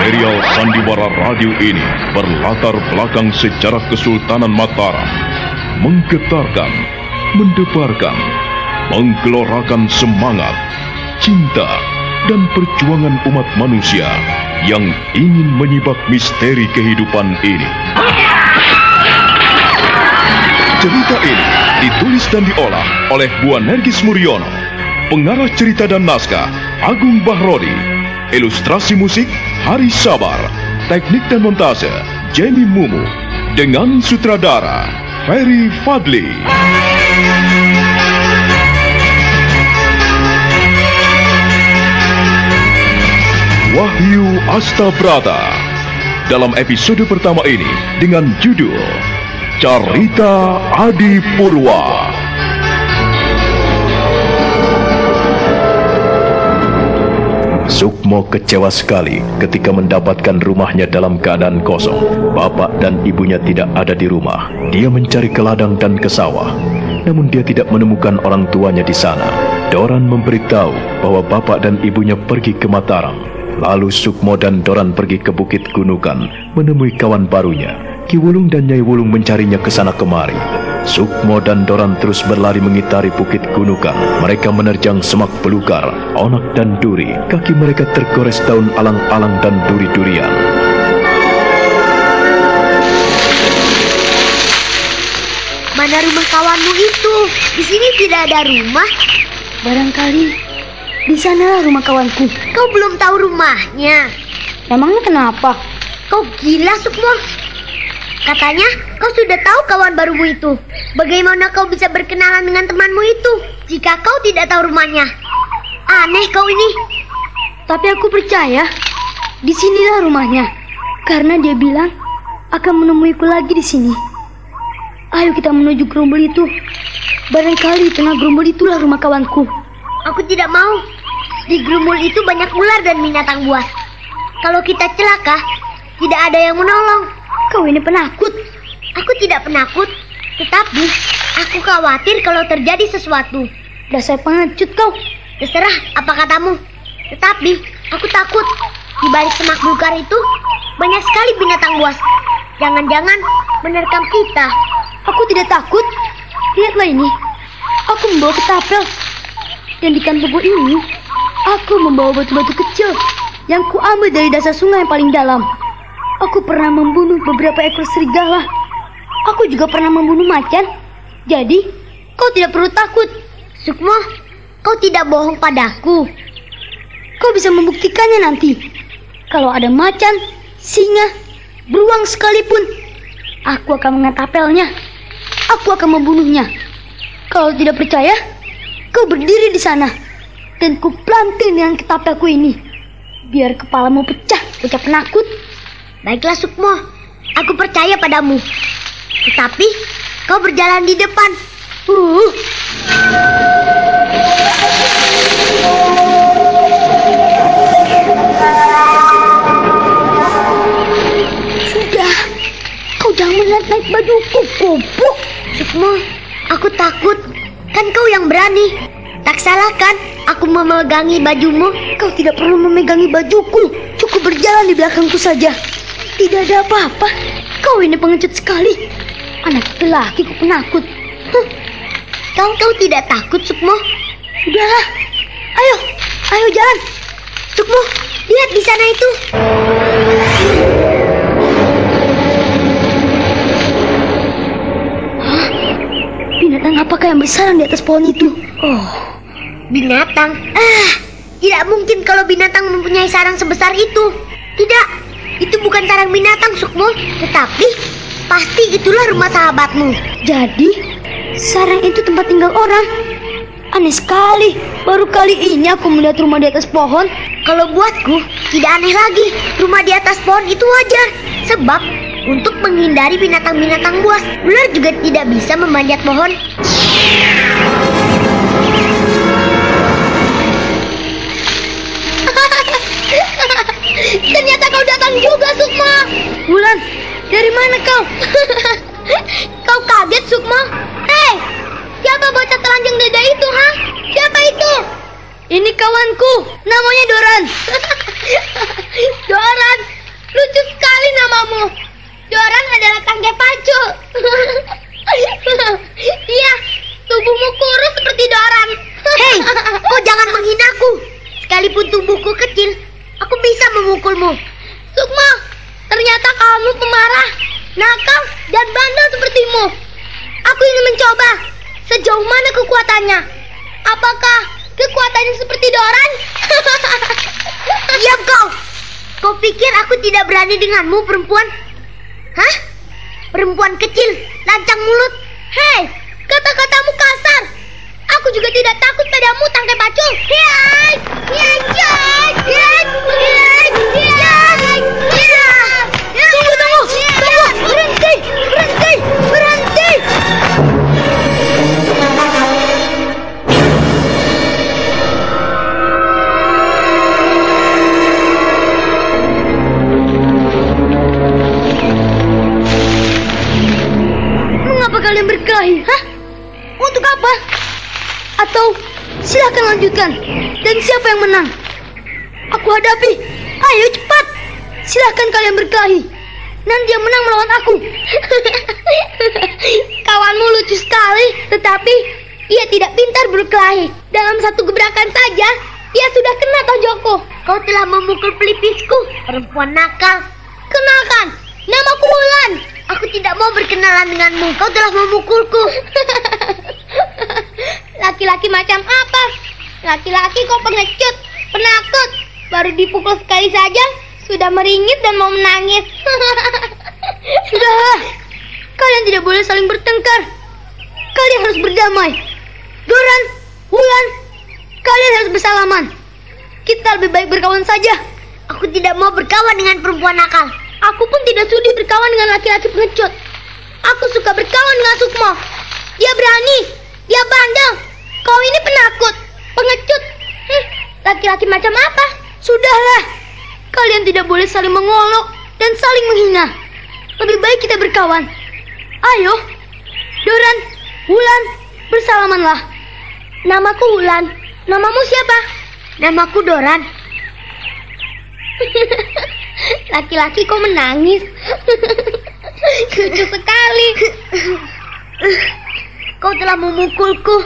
Serial Sandiwara Radio ini berlatar belakang sejarah Kesultanan Mataram, menggetarkan, mendebarkan, menggelorakan semangat, cinta, dan perjuangan umat manusia yang ingin menyibak misteri kehidupan ini. Cerita ini ditulis dan diolah oleh Bu Nergis Muriono, pengarah cerita dan naskah Agung Bahrodi, ilustrasi musik Hari Sabar, teknik dan montase Jenny Mumu, dengan sutradara Ferry Fadli. Wahyu Astabrata dalam episode pertama ini dengan judul Carita Adi Purwa. Sukmo kecewa sekali ketika mendapatkan rumahnya dalam keadaan kosong. Bapak dan ibunya tidak ada di rumah. Dia mencari ke ladang dan ke sawah. Namun dia tidak menemukan orang tuanya di sana. Doran memberitahu bahwa bapak dan ibunya pergi ke Mataram. Lalu Sukmo dan Doran pergi ke Bukit Gunukan menemui kawan barunya. Ki Wulung dan Nyai Wulung mencarinya ke sana kemari. Sukmo dan Doran terus berlari mengitari bukit Gunukan. Mereka menerjang semak belukar, onak dan duri. Kaki mereka tergores daun alang-alang dan duri-durian. Mana rumah kawanmu itu? Di sini tidak ada rumah. Barangkali di sana rumah kawanku. Kau belum tahu rumahnya. Emangnya kenapa? Kau gila, Sukmo. Katanya kau sudah tahu kawan barumu itu. Bagaimana kau bisa berkenalan dengan temanmu itu jika kau tidak tahu rumahnya? Aneh kau ini. Tapi aku percaya di sinilah rumahnya. Karena dia bilang akan menemuiku lagi di sini. Ayo kita menuju gerombol itu. Barangkali tengah gerombol itulah rumah kawanku. Aku tidak mau. Di gerombol itu banyak ular dan binatang buas. Kalau kita celaka, tidak ada yang menolong. Kau ini penakut. Aku tidak penakut, tetapi aku khawatir kalau terjadi sesuatu. Dasar pengecut kau. Terserah apa katamu. Tetapi aku takut. Di balik semak belukar itu banyak sekali binatang buas. Jangan-jangan menerkam kita. Aku tidak takut. Lihatlah ini. Aku membawa ketapel. Dan di kantongku ini, aku membawa batu-batu kecil yang kuambil dari dasar sungai yang paling dalam. Aku pernah membunuh beberapa ekor serigala. Aku juga pernah membunuh macan. Jadi, kau tidak perlu takut. Sukmo, kau tidak bohong padaku. Kau bisa membuktikannya nanti. Kalau ada macan, singa, beruang sekalipun, aku akan mengatapelnya. Aku akan membunuhnya. Kalau tidak percaya, kau berdiri di sana dan ku planting dengan ketapelku ini. Biar kepalamu pecah, pecah penakut. Baiklah Sukmo, aku percaya padamu. Tetapi kau berjalan di depan. Uh. Sudah, kau jangan naik-naik bajuku, goblok. Sukmo, aku takut. Kan kau yang berani. Tak salah kan aku memegangi bajumu? Kau tidak perlu memegangi bajuku. Cukup berjalan di belakangku saja. Tidak ada apa-apa. Kau ini pengecut sekali. Anak laki kau penakut. Huh. Kau kau tidak takut, Sukmo? Sudahlah. Ayo, ayo jalan. Sukmo, lihat di sana itu. Binatang apakah yang bersarang di atas pohon itu? Oh, binatang. Ah, tidak mungkin kalau binatang mempunyai sarang sebesar itu. Tidak, itu bukan sarang binatang, Sukmo. Tetapi, pasti itulah rumah sahabatmu. Jadi, sarang itu tempat tinggal orang. Aneh sekali. Baru kali ini aku melihat rumah di atas pohon. Kalau buatku, tidak aneh lagi. Rumah di atas pohon itu wajar. Sebab, untuk menghindari binatang-binatang buas, ular juga tidak bisa memanjat pohon. binatang juga, Sukma. Wulan, dari mana kau? kau kaget, Sukma? Hei, siapa bocah telanjang dada itu, ha? Siapa itu? Ini kawanku, namanya Doran. Doran, lucu sekali namamu. Doran adalah kakek pacu. Iya, tubuhmu kurus seperti Doran. Hei, kau jangan menghinaku. Sekalipun tubuhku kecil, aku bisa memukulmu. Sukma, ternyata kamu pemarah, nakal, dan bandel sepertimu. Aku ingin mencoba sejauh mana kekuatannya. Apakah kekuatannya seperti Doran? Diam kau. Kau pikir aku tidak berani denganmu, perempuan? Hah? Perempuan kecil, lancang mulut. Hei, kata-katamu kasar. Aku juga tidak takut padamu, tangkai pacul. Hei, hei, hei, hei, hei, hei. Tunggu, tunggu, tunggu. Berhenti, berhenti. Berkelahi? Hah? Untuk apa? Atau silahkan lanjutkan. Dan siapa yang menang? Aku hadapi. Ayo cepat. Silahkan kalian berkelahi. Nanti yang menang melawan aku. Kawanmu lucu sekali, tetapi ia tidak pintar berkelahi. Dalam satu gebrakan saja, ia sudah kena tonjokku. Kau telah memukul pelipisku, perempuan nakal. Kenalkan, namaku Wulan. Aku tidak mau berkenalan denganmu. Kau telah memukulku. Laki-laki macam apa? Laki-laki kok pengecut, penakut. Baru dipukul sekali saja, sudah meringis dan mau menangis. Sudahlah. Kalian tidak boleh saling bertengkar. Kalian harus berdamai. Doran, Wulan, kalian harus bersalaman. Kita lebih baik berkawan saja. Aku tidak mau berkawan dengan perempuan nakal. Aku pun tidak sudi berkawan dengan laki-laki pengecut. Aku suka berkawan dengan Sukmo. Dia berani, dia bandel. Kau ini penakut, pengecut. Laki-laki macam apa? Sudahlah. Kalian tidak boleh saling mengolok dan saling menghina. Lebih baik kita berkawan. Ayo. Doran, Wulan, bersalamanlah. Namaku Wulan. Namamu siapa? Namaku Doran. Laki-laki kok menangis? Lucu sekali. Kau telah memukulku.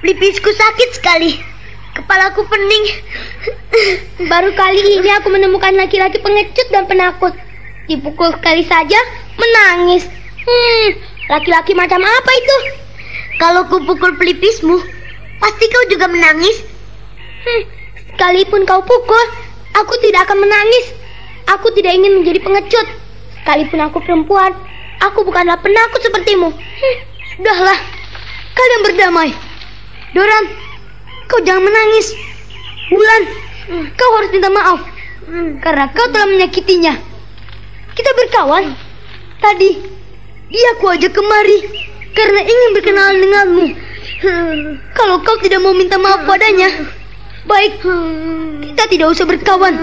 Pelipisku sakit sekali. Kepalaku pening. Baru kali ini aku menemukan laki-laki pengecut dan penakut. Dipukul sekali saja, menangis. Hmm, laki-laki macam apa itu? Kalau kupukul pelipismu, pasti kau juga menangis. Hmm, sekalipun kau pukul, aku tidak akan menangis. Aku tidak ingin menjadi pengecut. Sekalipun aku perempuan, aku bukanlah penakut sepertimu. Hmm, sudahlah. Kalian berdamai. Doran, kau jangan menangis. Wulan, kau harus minta maaf. Karena kau telah menyakitinya. Kita berkawan. Tadi, dia ku ajak kemari. Karena ingin berkenalan denganmu. Kalau kau tidak mau minta maaf padanya, baik, kita tidak usah berkawan.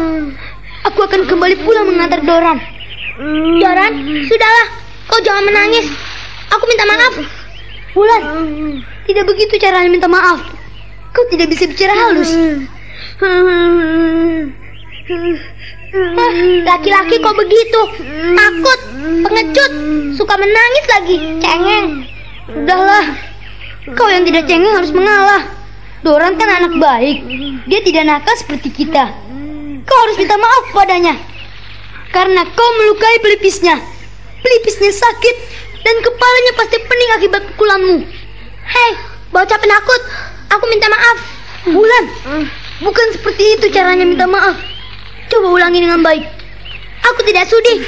Aku akan kembali pulang mengantar Doran. Doran, sudahlah. Kau jangan menangis. Aku minta maaf. Wulan, tidak begitu caranya minta maaf. Kau tidak bisa bicara halus. Laki-laki kok begitu? Takut, pengecut, suka menangis lagi, cengeng. Sudahlah, kau yang tidak cengeng harus mengalah. Doran kan anak baik. Dia tidak nakal seperti kita. Kau harus minta maaf padanya. Karena kau melukai pelipisnya. Pelipisnya sakit dan kepalanya pasti pening akibat pukulanmu. Hei, bocah penakut, aku minta maaf. Bulan, bukan seperti itu caranya minta maaf. Coba ulangi dengan baik. Aku tidak sudi.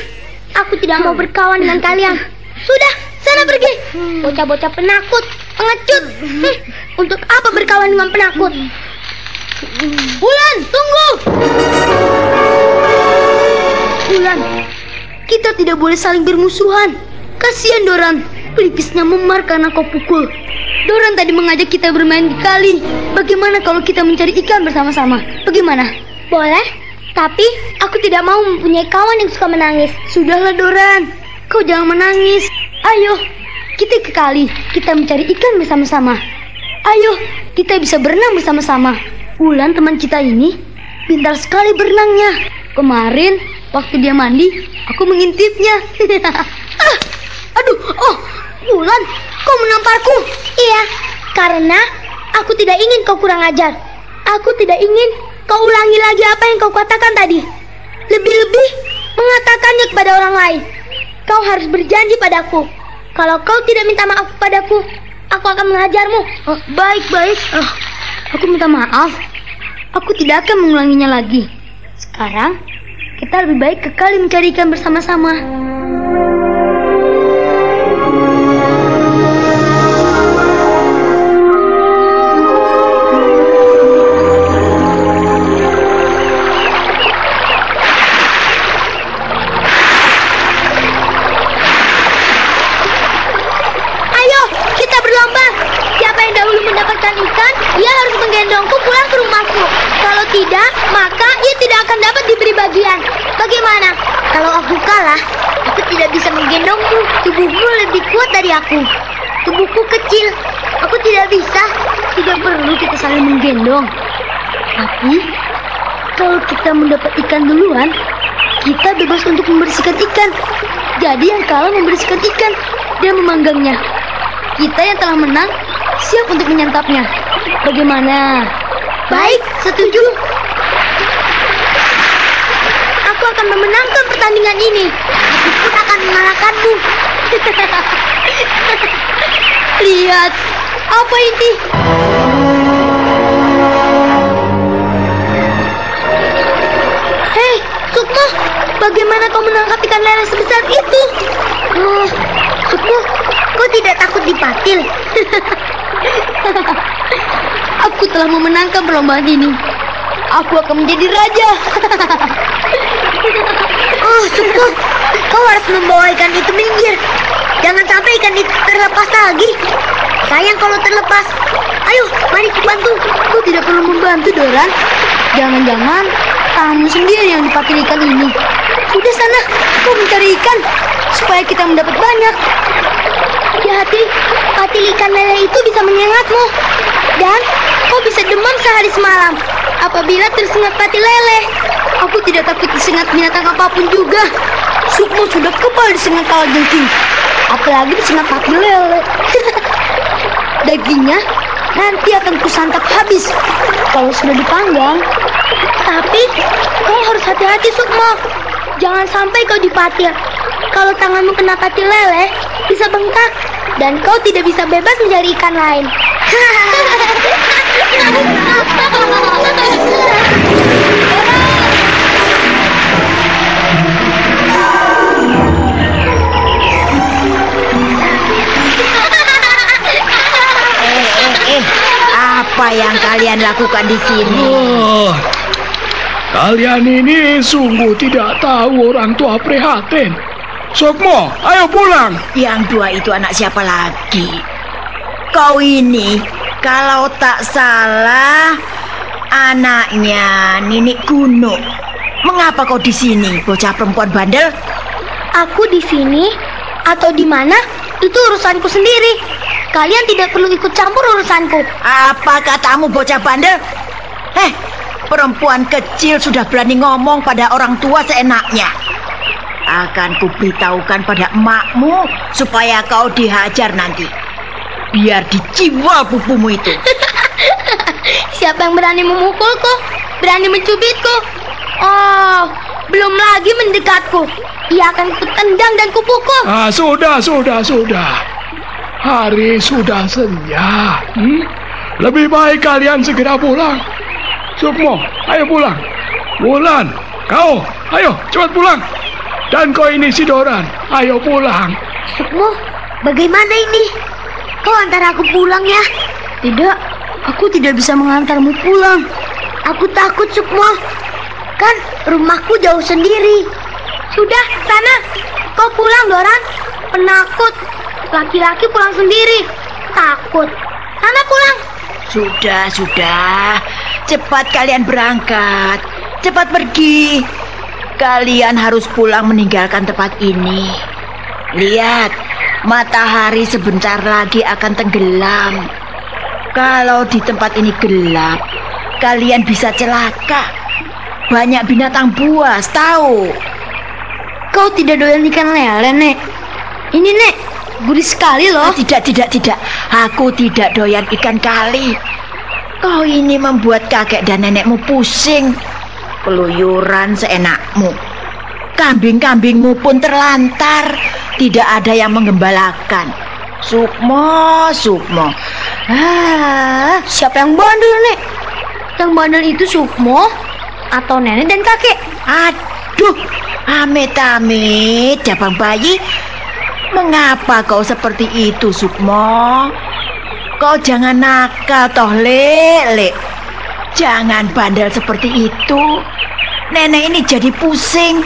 Aku tidak mau berkawan dengan kalian. Sudah, sana pergi. Bocah-bocah penakut, pengecut. Hm, untuk apa berkawan dengan penakut? Bulan, tunggu! Bulan, kita tidak boleh saling bermusuhan. Kasihan Doran, pelipisnya memar karena kau pukul. Doran tadi mengajak kita bermain di kali. Bagaimana kalau kita mencari ikan bersama-sama? Bagaimana? Boleh, Tapi aku tidak mau mempunyai kawan yang suka menangis. Sudahlah Doran, kau jangan menangis. Ayo, kita ke kali, kita mencari ikan bersama-sama. Ayo, kita bisa berenang bersama-sama. Ulan teman kita ini pintar sekali berenangnya. Kemarin waktu dia mandi, aku mengintipnya. ah, aduh, oh, Ulan, kau menamparku. Iya, karena aku tidak ingin kau kurang ajar. Aku tidak ingin kau ulangi lagi apa yang kau katakan tadi. Lebih-lebih mengatakannya kepada orang lain. Kau harus berjanji padaku. Kalau kau tidak minta maaf padaku, aku akan mengajarmu. Oh, baik, baik. Oh, aku minta maaf. Aku tidak akan mengulanginya lagi. Sekarang, kita lebih baik kekali mencari ikan bersama-sama. Aku. Tubuhku kecil. Aku tidak bisa. Tidak perlu kita saling menggendong. Tapi, kalau kita mendapat ikan duluan, kita bebas untuk membersihkan ikan. Jadi yang kalah membersihkan ikan dan memanggangnya. Kita yang telah menang siap untuk menyantapnya. Bagaimana? Baik, setuju. Aku akan memenangkan pertandingan ini. Aku akan mengalahkanmu. Lihat, apa ini? Hei, Sukmo, bagaimana kau menangkap ikan lele sebesar itu? Oh, Sukmo, kau tidak takut dipatil? Aku telah memenangkan perlombaan ini. Aku akan menjadi raja. Oh, Sukmo, kau harus membawa ikan itu minggir. Jangan sampai ikan itu terlepas lagi. Sayang kalau terlepas. Ayo, mari ku bantu. Kau tidak perlu membantu, Doran. Jangan-jangan kamu sendiri yang dipakai ikan ini. Sudah sana, kau mencari ikan supaya kita mendapat banyak. Hati-hati, patil ikan lele itu bisa menyengatmu. Dan kau bisa demam sehari semalam apabila tersengat patil lele. Aku tidak takut disengat binatang apa pun juga. Sukmo sudah kebal disengat kalajengking. Apalagi disengat pakai lele. Dagingnya nanti akan kusantap habis. Kalau sudah dipanggang, Tapi kau harus hati-hati Sukmo. Jangan sampai kau dipatil. Kalau tanganmu kena patil lele, bisa bengkak dan kau tidak bisa bebas mencari ikan lain. apa yang kalian lakukan di sini? Oh, kalian ini sungguh tidak tahu orang tua prihatin. Sukmo, ayo pulang. Yang dua itu anak siapa lagi? Kau ini, kalau tak salah, anaknya Ninik Kuno. Mengapa kau di sini, bocah perempuan bandel? Aku di sini atau di mana itu urusanku sendiri. Kalian tidak perlu ikut campur urusanku. Apa katamu, bocah bandel? Eh, perempuan kecil sudah berani ngomong pada orang tua seenaknya. Akan kuberitahukan pada emakmu supaya kau dihajar nanti. Biar diciwal pupumu itu. Siapa yang berani memukulku? Berani mencubitku? Oh, belum lagi mendekatku. Ia akan kutendang dan kupukul. Ah, sudah, sudah, sudah. Hari sudah senja. Hmm? Lebih baik kalian segera pulang. Sukmo, ayo pulang. Wulan, kau, ayo cepat pulang. Dan kau ini si Doran, ayo pulang. Sukmo, bagaimana ini? Kau antar aku pulang ya? tidak. Aku tidak bisa mengantarmu pulang. Aku takut, Sukmo. Kan rumahku jauh sendiri. Sudah, sana. Kau pulang, Doran. Penakut. Laki-laki pulang sendiri. Takut. Sana pulang. Sudah, sudah. Cepat kalian berangkat. cepat pergi. Kalian harus pulang meninggalkan tempat ini. Lihat, matahari sebentar lagi akan tenggelam. Kalau di tempat ini gelap, kalian bisa celaka. Banyak binatang buas, tahu? Kau tidak doyan ikan lele, Nek. Ini, Nek, gurih sekali loh. Oh, tidak, tidak, tidak. Aku tidak doyan ikan kali. Kau ini membuat kakek dan nenekmu pusing. Keluyuran seenakmu. Kambing-kambingmu pun terlantar. Tidak ada yang menggembalakan. Sukmo, Sukmo. Ah, siapa yang bandel, Nek? Yang bandel itu Sukmo atau nenek dan kakek? Aduh, amit-amit, jabang bayi. Mengapa kau seperti itu, Sukmo? Kau jangan nakal toh, Lek. Jangan bandel seperti itu. Nenek ini jadi pusing.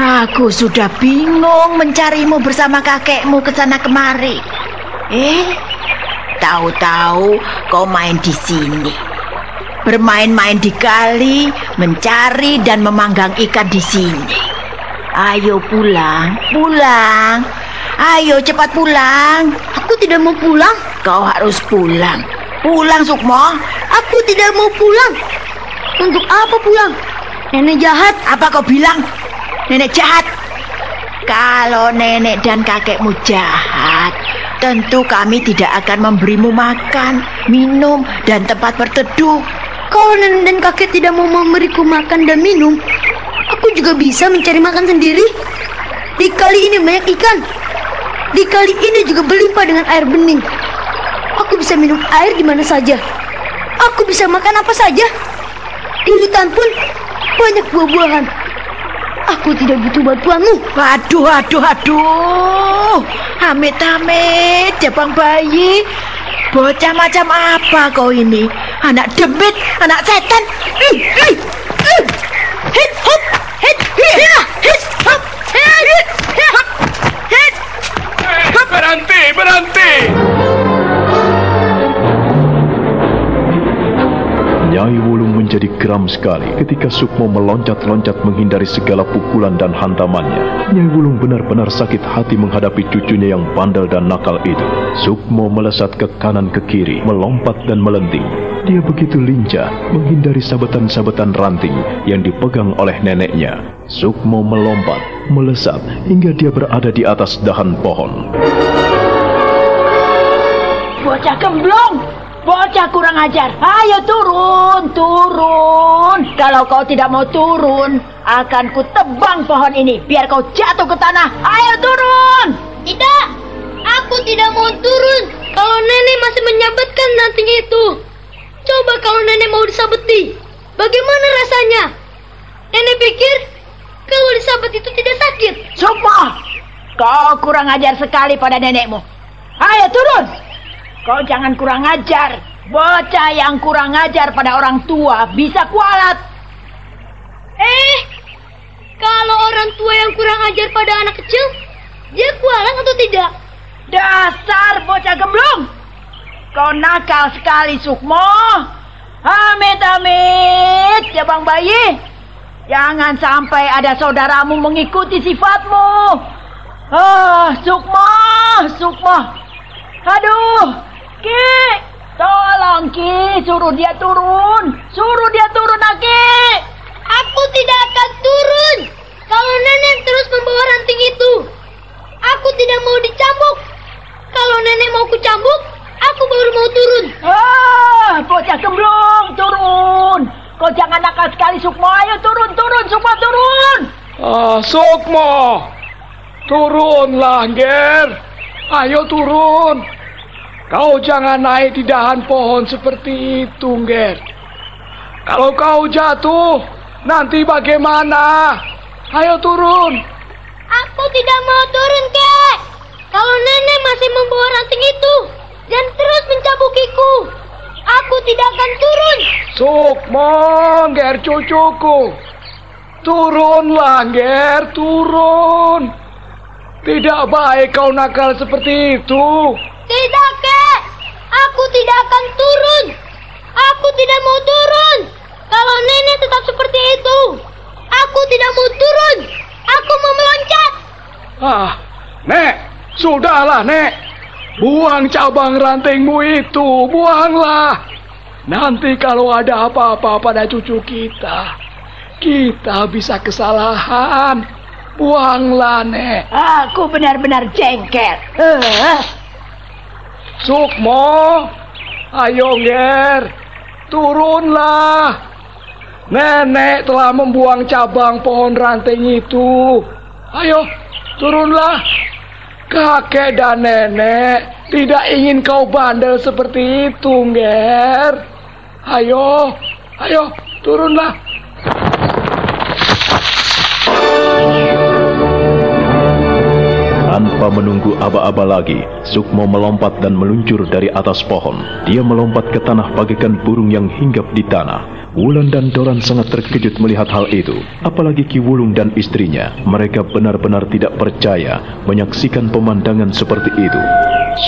Aku sudah bingung mencarimu bersama kakekmu ke sana kemari. Eh, tahu-tahu kau main di sini. Bermain-main di kali, mencari dan memanggang ikan di sini. Ayo pulang, pulang. Ayo cepat pulang. Aku tidak mau pulang. Kau harus pulang. Pulang, Sukmo. Aku tidak mau pulang. Untuk apa pulang? Nenek jahat. Apa kau bilang? Nenek jahat. Kalau nenek dan kakekmu jahat, tentu kami tidak akan memberimu makan, minum, dan tempat berteduh. Kalau nenek dan kakek tidak mau memberiku makan dan minum, aku juga bisa mencari makan sendiri. Di kali ini banyak ikan. Di kali ini juga berlimpah dengan air bening. Aku bisa minum air di mana saja. Aku bisa makan apa saja. Di hutan pun banyak buah-buahan. Aku tidak butuh bantuanmu. Waduh, waduh, waduh. Amit-amit, jabang bayi. Bocah macam apa kau ini? Anak demit, anak setan. Ih. Hit, hop, hit, hit, hit, hop, hit, hit, hop. Berhenti, berhenti. Menjadi geram sekali ketika Sukmo meloncat-loncat menghindari segala pukulan dan hantamannya. Nyai Wulung benar-benar sakit hati menghadapi cucunya yang bandel dan nakal itu. Sukmo melesat ke kanan ke kiri, melompat dan melenting. Dia begitu lincah menghindari sabetan-sabetan ranting yang dipegang oleh neneknya. Sukmo melompat, melesat hingga dia berada di atas dahan pohon. Bocah gemblong, bocah kurang ajar. Ayo turun, turun. Kalau kau tidak mau turun, akan ku tebang pohon ini biar kau jatuh ke tanah. Ayo turun. Tidak, aku tidak mau turun. Kalau nenek masih menyabetkan ranting itu. Coba kalau nenek mau disabeti, bagaimana rasanya? Nenek pikir kalau disabet itu tidak sakit. Sumpah, kau kurang ajar sekali pada nenekmu. Ayo turun. Kau jangan kurang ajar. Bocah yang kurang ajar pada orang tua bisa kualat. Eh, kalau orang tua yang kurang ajar pada anak kecil, dia kualat atau tidak? Dasar bocah gemblung. Kau nakal sekali, Sukmo. Amit, amit, jabang bayi. Jangan sampai ada saudaramu mengikuti sifatmu. Ah, Sukmo, Sukmo. Aduh, Ki, tolong Ki, suruh dia turun. Suruh dia turun, Aki. Aku tidak akan turun kalau nenek terus membawa ranting itu. Aku tidak mau dicambuk. Kalau nenek mau kucambuk, aku baru mau turun. Ah, bocah gemblung, turun. Kau jangan nakal sekali, Sukmo. Ayo turun, turun, Sukmo, turun. Ah, Sukmo. Turunlah, Ger. Ayo turun. Kau jangan naik di dahan pohon seperti itu, Ger. Kalau kau jatuh, nanti bagaimana? Ayo turun. Aku tidak mau turun, kek. Kalau nenek masih membawa ranting itu dan terus mencabukiku, aku tidak akan turun. Sukmo, Ger cucuku. Turunlah, Ger, turun. Tidak baik kau nakal seperti itu. Tidak, kek. Aku tidak akan turun. Aku tidak mau turun. Kalau nenek tetap seperti itu, aku tidak mau turun. Aku mau meloncat. Ah, Nek, sudahlah, Nek. Buang cabang rantingmu itu, buanglah. Nanti kalau ada apa-apa pada cucu kita, kita bisa kesalahan. Buanglah, Nek. Aku benar-benar jengkel. Eh, Sukmo, ayo Nger, turunlah. Nenek telah membuang cabang pohon ranting itu. Ayo, turunlah. Kakek dan nenek tidak ingin kau bandel seperti itu, Nger. Ayo, ayo, turunlah. Tanpa menunggu aba-aba lagi, Sukmo melompat dan meluncur dari atas pohon. Dia melompat ke tanah bagaikan burung yang hinggap di tanah. Wulan dan Doran sangat terkejut melihat hal itu. Apalagi Ki Wulung dan istrinya. Mereka benar-benar tidak percaya menyaksikan pemandangan seperti itu.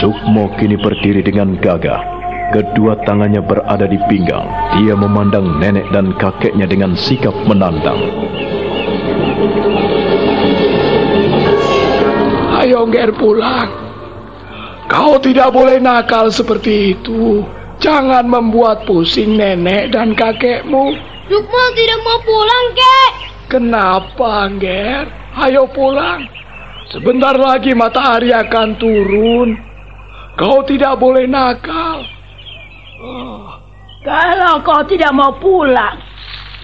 Sukmo kini berdiri dengan gagah. Kedua tangannya berada di pinggang. Dia memandang nenek dan kakeknya dengan sikap menantang. Ayo Nger pulang. Kau tidak boleh nakal seperti itu. Jangan membuat pusing nenek dan kakekmu. Sukmo tidak mau pulang, kek. Kenapa, Nger? Ayo pulang. Sebentar lagi matahari akan turun. Kau tidak boleh nakal. kalau kau tidak mau pulang,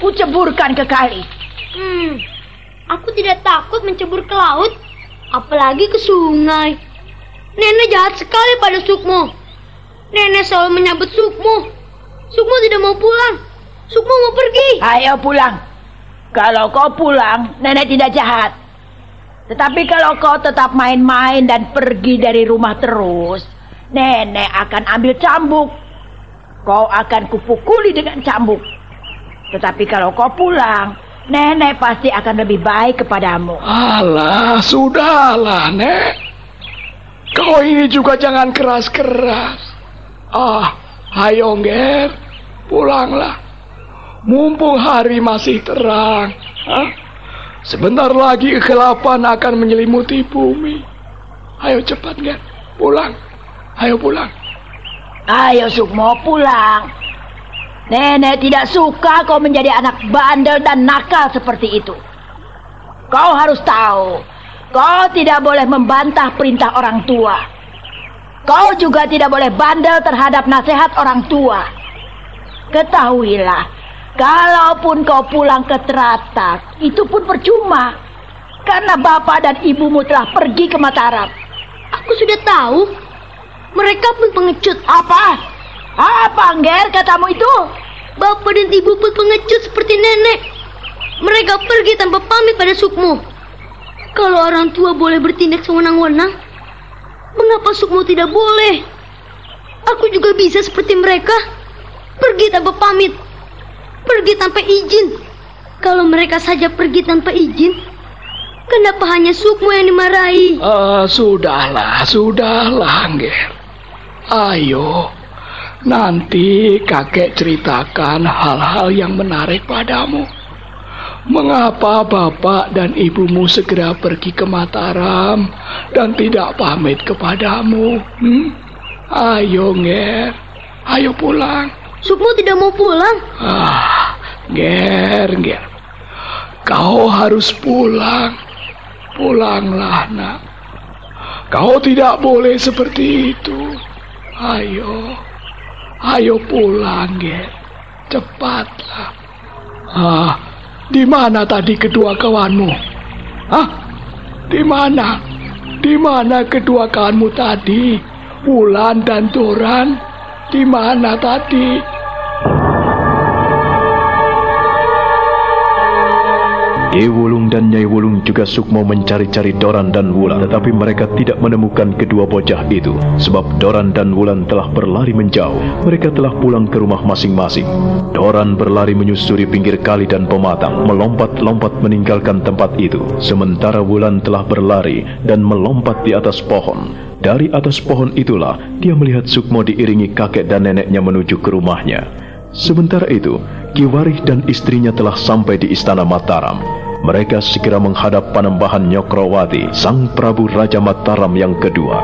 kuceburkan ke kali. Hmm, aku tidak takut mencebur ke laut, apalagi ke sungai. Nenek jahat sekali pada Sukmo. Nenek selalu menyambut Sukmo. Sukmo tidak mau pulang. Sukmo mau pergi. Ayo pulang. Kalau kau pulang, nenek tidak jahat. Tetapi kalau kau tetap main-main dan pergi dari rumah terus, nenek akan ambil cambuk. Kau akan kupukuli dengan cambuk. Tetapi kalau kau pulang, nenek pasti akan lebih baik kepadamu. Alah, sudahlah, Nek. Kau ini juga jangan keras-keras. Ah, ayo, Nger. Pulanglah. Mumpung hari masih terang. Hah? Sebentar lagi kegelapan akan menyelimuti bumi. Ayo cepat, Nger. Pulang. Ayo pulang. Ayo Sukmo pulang. Nenek tidak suka kau menjadi anak bandel dan nakal seperti itu. Kau harus tahu, kau tidak boleh membantah perintah orang tua. Kau juga tidak boleh bandel terhadap nasihat orang tua. Ketahuilah, kalaupun kau pulang ke Teratak, itu pun percuma. Karena bapak dan ibumu telah pergi ke Mataram. Aku sudah tahu. Mereka pun pengecut. Apa? Apa, Angger, katamu itu? Bapak dan ibu pun pengecut seperti nenek. Mereka pergi tanpa pamit pada Sukmo. Kalau orang tua boleh bertindak sewenang-wenang, mengapa Sukmo tidak boleh? Aku juga bisa seperti mereka. Pergi tanpa pamit. Pergi tanpa izin. Kalau mereka saja pergi tanpa izin, kenapa hanya Sukmo yang dimarahi? Ah, sudahlah, sudahlah, Nger. Ayo, nanti kakek ceritakan hal-hal yang menarik padamu. Mengapa bapak dan ibumu segera pergi ke Mataram dan tidak pamit kepadamu? Hmm? Ayo, Nger. Ayo pulang. Sukmo tidak mau pulang. Ah, Nger, Nger. Kau harus pulang. Pulanglah, nak. Kau tidak boleh seperti itu. Ayo. Ayo pulang, Nger. Cepatlah. Ah, di mana tadi kedua kawanmu? Hah? Di mana? Di mana kedua kawanmu tadi? Wulan dan Doran? Di mana tadi? Ki Wulung dan Nyai Wulung juga Sukmo mencari-cari Doran dan Wulan, tetapi mereka tidak menemukan kedua bocah itu, sebab Doran dan Wulan telah berlari menjauh. Mereka telah pulang ke rumah masing-masing. Doran berlari menyusuri pinggir kali dan pematang, melompat-lompat meninggalkan tempat itu, sementara Wulan telah berlari dan melompat di atas pohon. Dari atas pohon itulah dia melihat Sukmo diiringi kakek dan neneknya menuju ke rumahnya. Sementara itu, Kiwarih dan istrinya telah sampai di istana Mataram. Mereka segera menghadap Panembahan Nyokrowati, sang Prabu Raja Mataram yang kedua.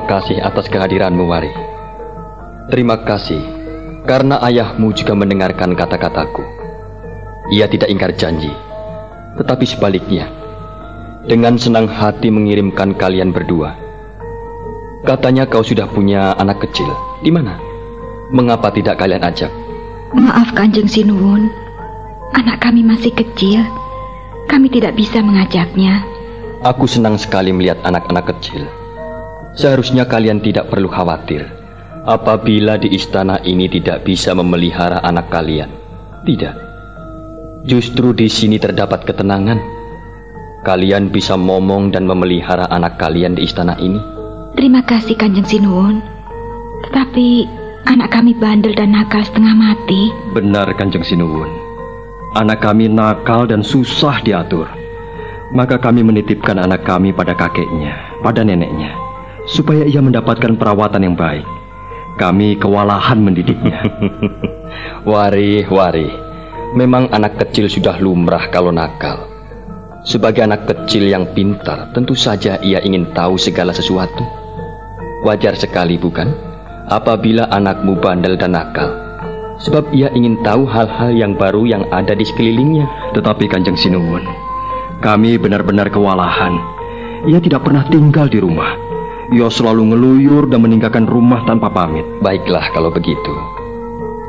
Terima kasih atas kehadiranmu, Wari. Terima kasih karena ayahmu juga mendengarkan kata-kataku. Ia tidak ingkar janji, tetapi sebaliknya, dengan senang hati mengirimkan kalian berdua. Katanya kau sudah punya anak kecil. Di mana? Mengapa tidak kalian ajak? Maaf Kanjeng Sinuwun, anak kami masih kecil. Kami tidak bisa mengajaknya. Aku senang sekali melihat anak-anak kecil. Seharusnya kalian tidak perlu khawatir apabila di istana ini tidak bisa memelihara anak kalian. Tidak. Justru di sini terdapat ketenangan. Kalian bisa momong dan memelihara anak kalian di istana ini. Terima kasih Kanjeng Sinuwun. Tetapi anak kami bandel dan nakal setengah mati. Benar Kanjeng Sinuwun. Anak kami nakal dan susah diatur. Maka kami menitipkan anak kami pada kakeknya, pada neneknya supaya ia mendapatkan perawatan yang baik. Kami kewalahan mendidiknya. wari, wari. Memang anak kecil sudah lumrah kalau nakal. Sebagai anak kecil yang pintar, tentu saja ia ingin tahu segala sesuatu. Wajar sekali bukan? Apabila anakmu bandel dan nakal. Sebab ia ingin tahu hal-hal yang baru yang ada di sekelilingnya. Tetapi Kanjeng Sinuwun, kami benar-benar kewalahan. Ia tidak pernah tinggal di rumah. Ia selalu ngeluyur dan meninggalkan rumah tanpa pamit. Baiklah kalau begitu.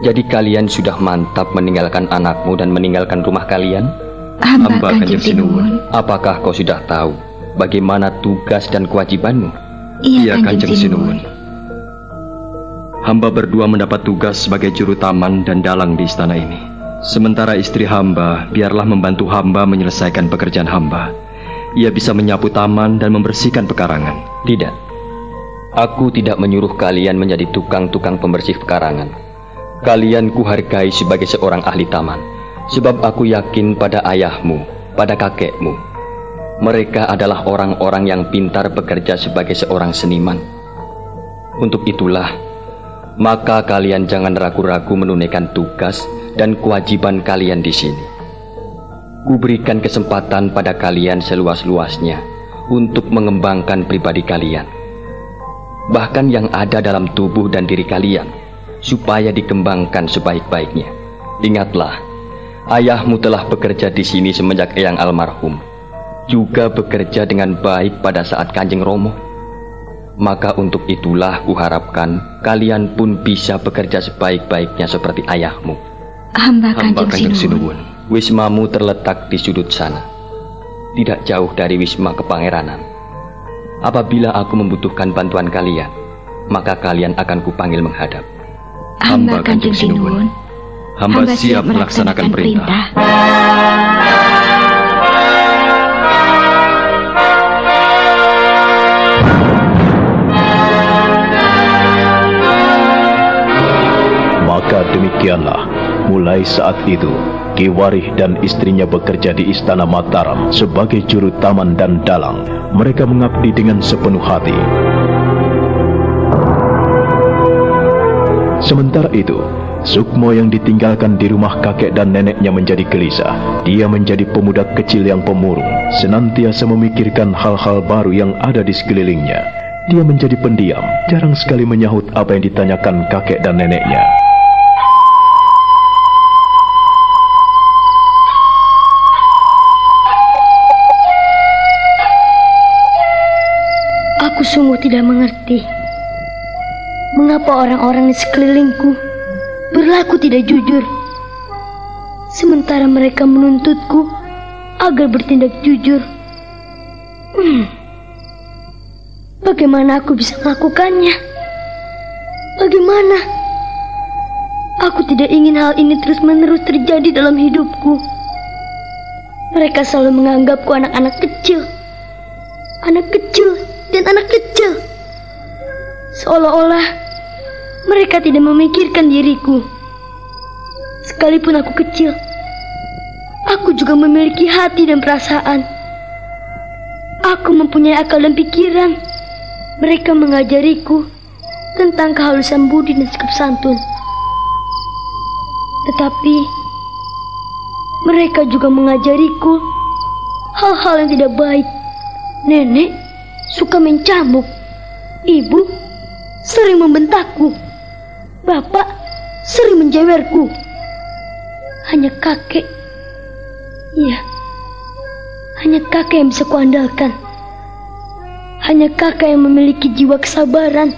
Jadi kalian sudah mantap meninggalkan anakmu dan meninggalkan rumah kalian? Hamba, Hamba Kanjeng Sinuwun. Apakah kau sudah tahu bagaimana tugas dan kewajibanmu? Iya, iya Kanjeng Sinuwun. Hamba berdua mendapat tugas sebagai juru taman dan dalang di istana ini. Sementara istri hamba biarlah membantu hamba menyelesaikan pekerjaan hamba. Ia bisa menyapu taman dan membersihkan pekarangan. Tidak. Aku tidak menyuruh kalian menjadi tukang-tukang pembersih pekarangan. Kalian kuhargai sebagai seorang ahli taman, sebab aku yakin pada ayahmu, pada kakekmu. Mereka adalah orang-orang yang pintar bekerja sebagai seorang seniman. Untuk itulah, maka kalian jangan ragu-ragu menunaikan tugas dan kewajiban kalian di sini. Kuberikan kesempatan pada kalian seluas-luasnya untuk mengembangkan pribadi kalian bahkan yang ada dalam tubuh dan diri kalian, supaya dikembangkan sebaik-baiknya. Ingatlah, ayahmu telah bekerja di sini semenjak Eyang almarhum, juga bekerja dengan baik pada saat Kanjeng Romo. Maka untuk itulah kuharapkan kalian pun bisa bekerja sebaik-baiknya seperti ayahmu. Hamba Kanjeng, Sinuwun. Wismamu terletak di sudut sana, tidak jauh dari Wisma Kepangeranan. Apabila aku membutuhkan bantuan kalian, maka kalian akan kupanggil menghadap. Hamba Kanjeng Sinuwun. Hamba, Hamba siap melaksanakan perintah. Maka demikianlah, mulai saat itu Ki Warih dan istrinya bekerja di Istana Mataram sebagai juru taman dan dalang. Mereka mengabdi dengan sepenuh hati. Sementara itu, Sukmo yang ditinggalkan di rumah kakek dan neneknya menjadi gelisah. Dia menjadi pemuda kecil yang pemurung, senantiasa memikirkan hal-hal baru yang ada di sekelilingnya. Dia menjadi pendiam, jarang sekali menyahut apa yang ditanyakan kakek dan neneknya. Sungguh tidak mengerti mengapa orang-orang di sekelilingku berlaku tidak jujur, sementara mereka menuntutku agar bertindak jujur. Hmm. Bagaimana aku bisa melakukannya? Bagaimana? Aku tidak ingin hal ini terus-menerus terjadi dalam hidupku. Mereka selalu menganggapku anak-anak kecil. Anak kecil dan anak kecil. Seolah-olah mereka tidak memikirkan diriku. Sekalipun aku kecil, aku juga memiliki hati dan perasaan. Aku mempunyai akal dan pikiran. Mereka mengajariku tentang kehalusan budi dan sikap santun. Tetapi mereka juga mengajariku hal-hal yang tidak baik. Nenek suka mencambuk. Ibu sering membentakku. Bapak sering menjewerku. Hanya kakek. Iya. Hanya kakek yang bisa kuandalkan. Hanya kakek yang memiliki jiwa kesabaran.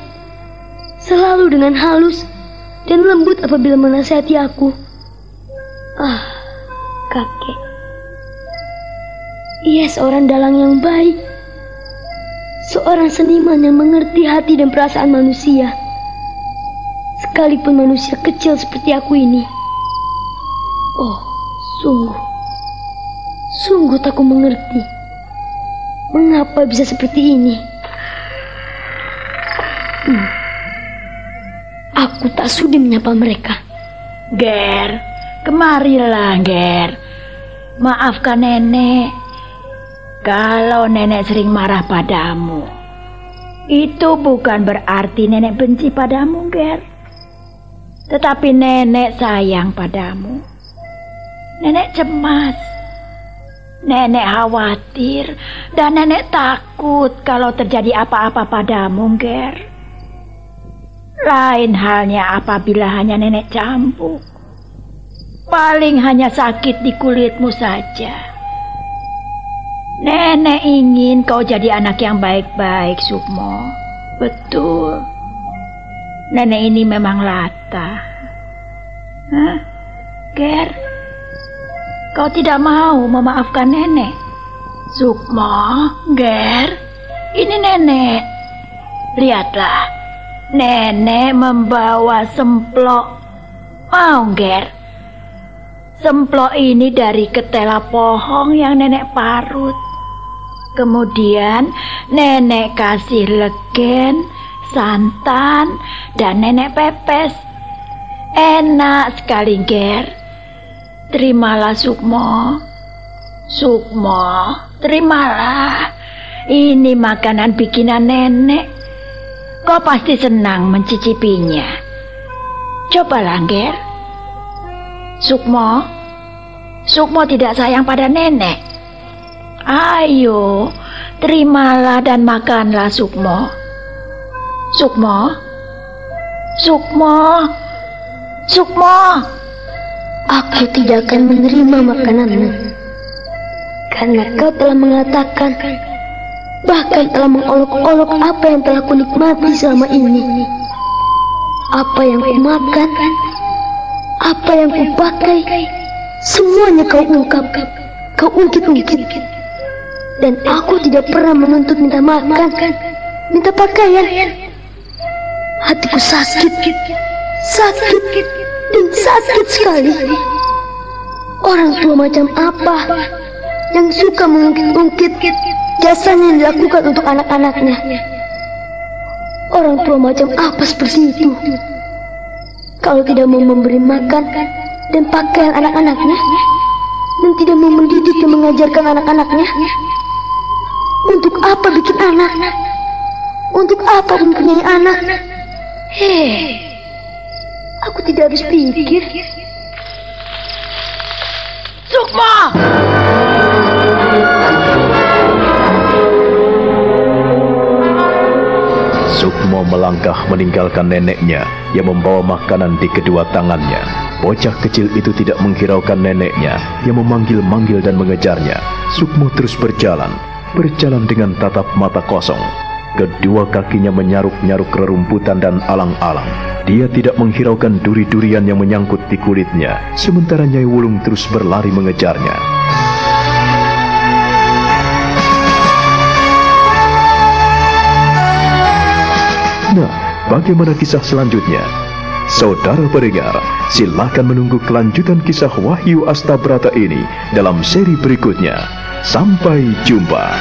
Selalu dengan halus dan lembut apabila menasihati aku. Ah, kakek. Ia seorang dalang yang baik. Seorang seniman yang mengerti hati dan perasaan manusia. Sekalipun manusia kecil seperti aku ini. Oh, sungguh. Sungguh tak aku mengerti. Mengapa bisa seperti ini? Hmm. Aku tak sudi menyapa mereka. Ger, kemarilah Ger. Maafkan nenek. Kalau nenek sering marah padamu, itu bukan berarti nenek benci padamu, Ger. Tetapi nenek sayang padamu. Nenek cemas. Nenek khawatir dan nenek takut kalau terjadi apa-apa padamu, Ger. Lain halnya apabila hanya nenek campur. Paling hanya sakit di kulitmu saja. Nenek ingin kau jadi anak yang baik-baik, Sukmo. Betul. Nenek ini memang latah. Hah? Ger, kau tidak mau memaafkan nenek? Sukmo, Ger, ini nenek. Lihatlah, nenek membawa semplok. Mau, Ger? Semplok ini dari ketela pohon yang nenek parut. Kemudian nenek kasih legen, santan, dan nenek pepes. Enak sekali, Ger. Terimalah Sukmo. Sukmo, terimalah. Ini makanan bikinan nenek. Kau pasti senang mencicipinya. Cobalah, Ger. Sukmo, Sukmo tidak sayang pada nenek. Ayo, terimalah dan makanlah Sukmo. Sukmo, Sukmo, Sukmo. Aku tidak akan menerima makananmu. Karena kau telah mengatakan, bahkan telah mengolok-olok apa yang telah kunikmati selama ini. Apa yang kumakan, apa yang kupakai, semuanya kau ungkap, kau ungkit-ungkit. Dan aku tidak pernah menuntut minta makan, minta pakaian. Hatiku sakit, sakit, dan sakit sekali. Orang tua macam apa yang suka mengungkit-ungkit jasanya yang dilakukan untuk anak-anaknya? Orang tua macam apa seperti itu? Kalau tidak mau memberi makan dan pakaian anak-anaknya, dan tidak mau mendidik dan mengajarkan anak-anaknya, untuk apa bikin anak? Untuk apa mempunyai anak? Hei, aku tidak habis pikir. Sukma! Sukmo melangkah meninggalkan neneknya yang membawa makanan di kedua tangannya. Bocah kecil itu tidak menghiraukan neneknya yang memanggil-manggil dan mengejarnya. Sukmo terus berjalan, berjalan dengan tatap mata kosong. Kedua kakinya menyaruk-nyaruk rerumputan dan alang-alang. Dia tidak menghiraukan duri-durian yang menyangkut di kulitnya, sementara Nyai Wulung terus berlari mengejarnya. Nah, bagaimana kisah selanjutnya? Saudara pendengar, silakan menunggu kelanjutan kisah Wahyu Astabrata ini dalam seri berikutnya. Sampai jumpa.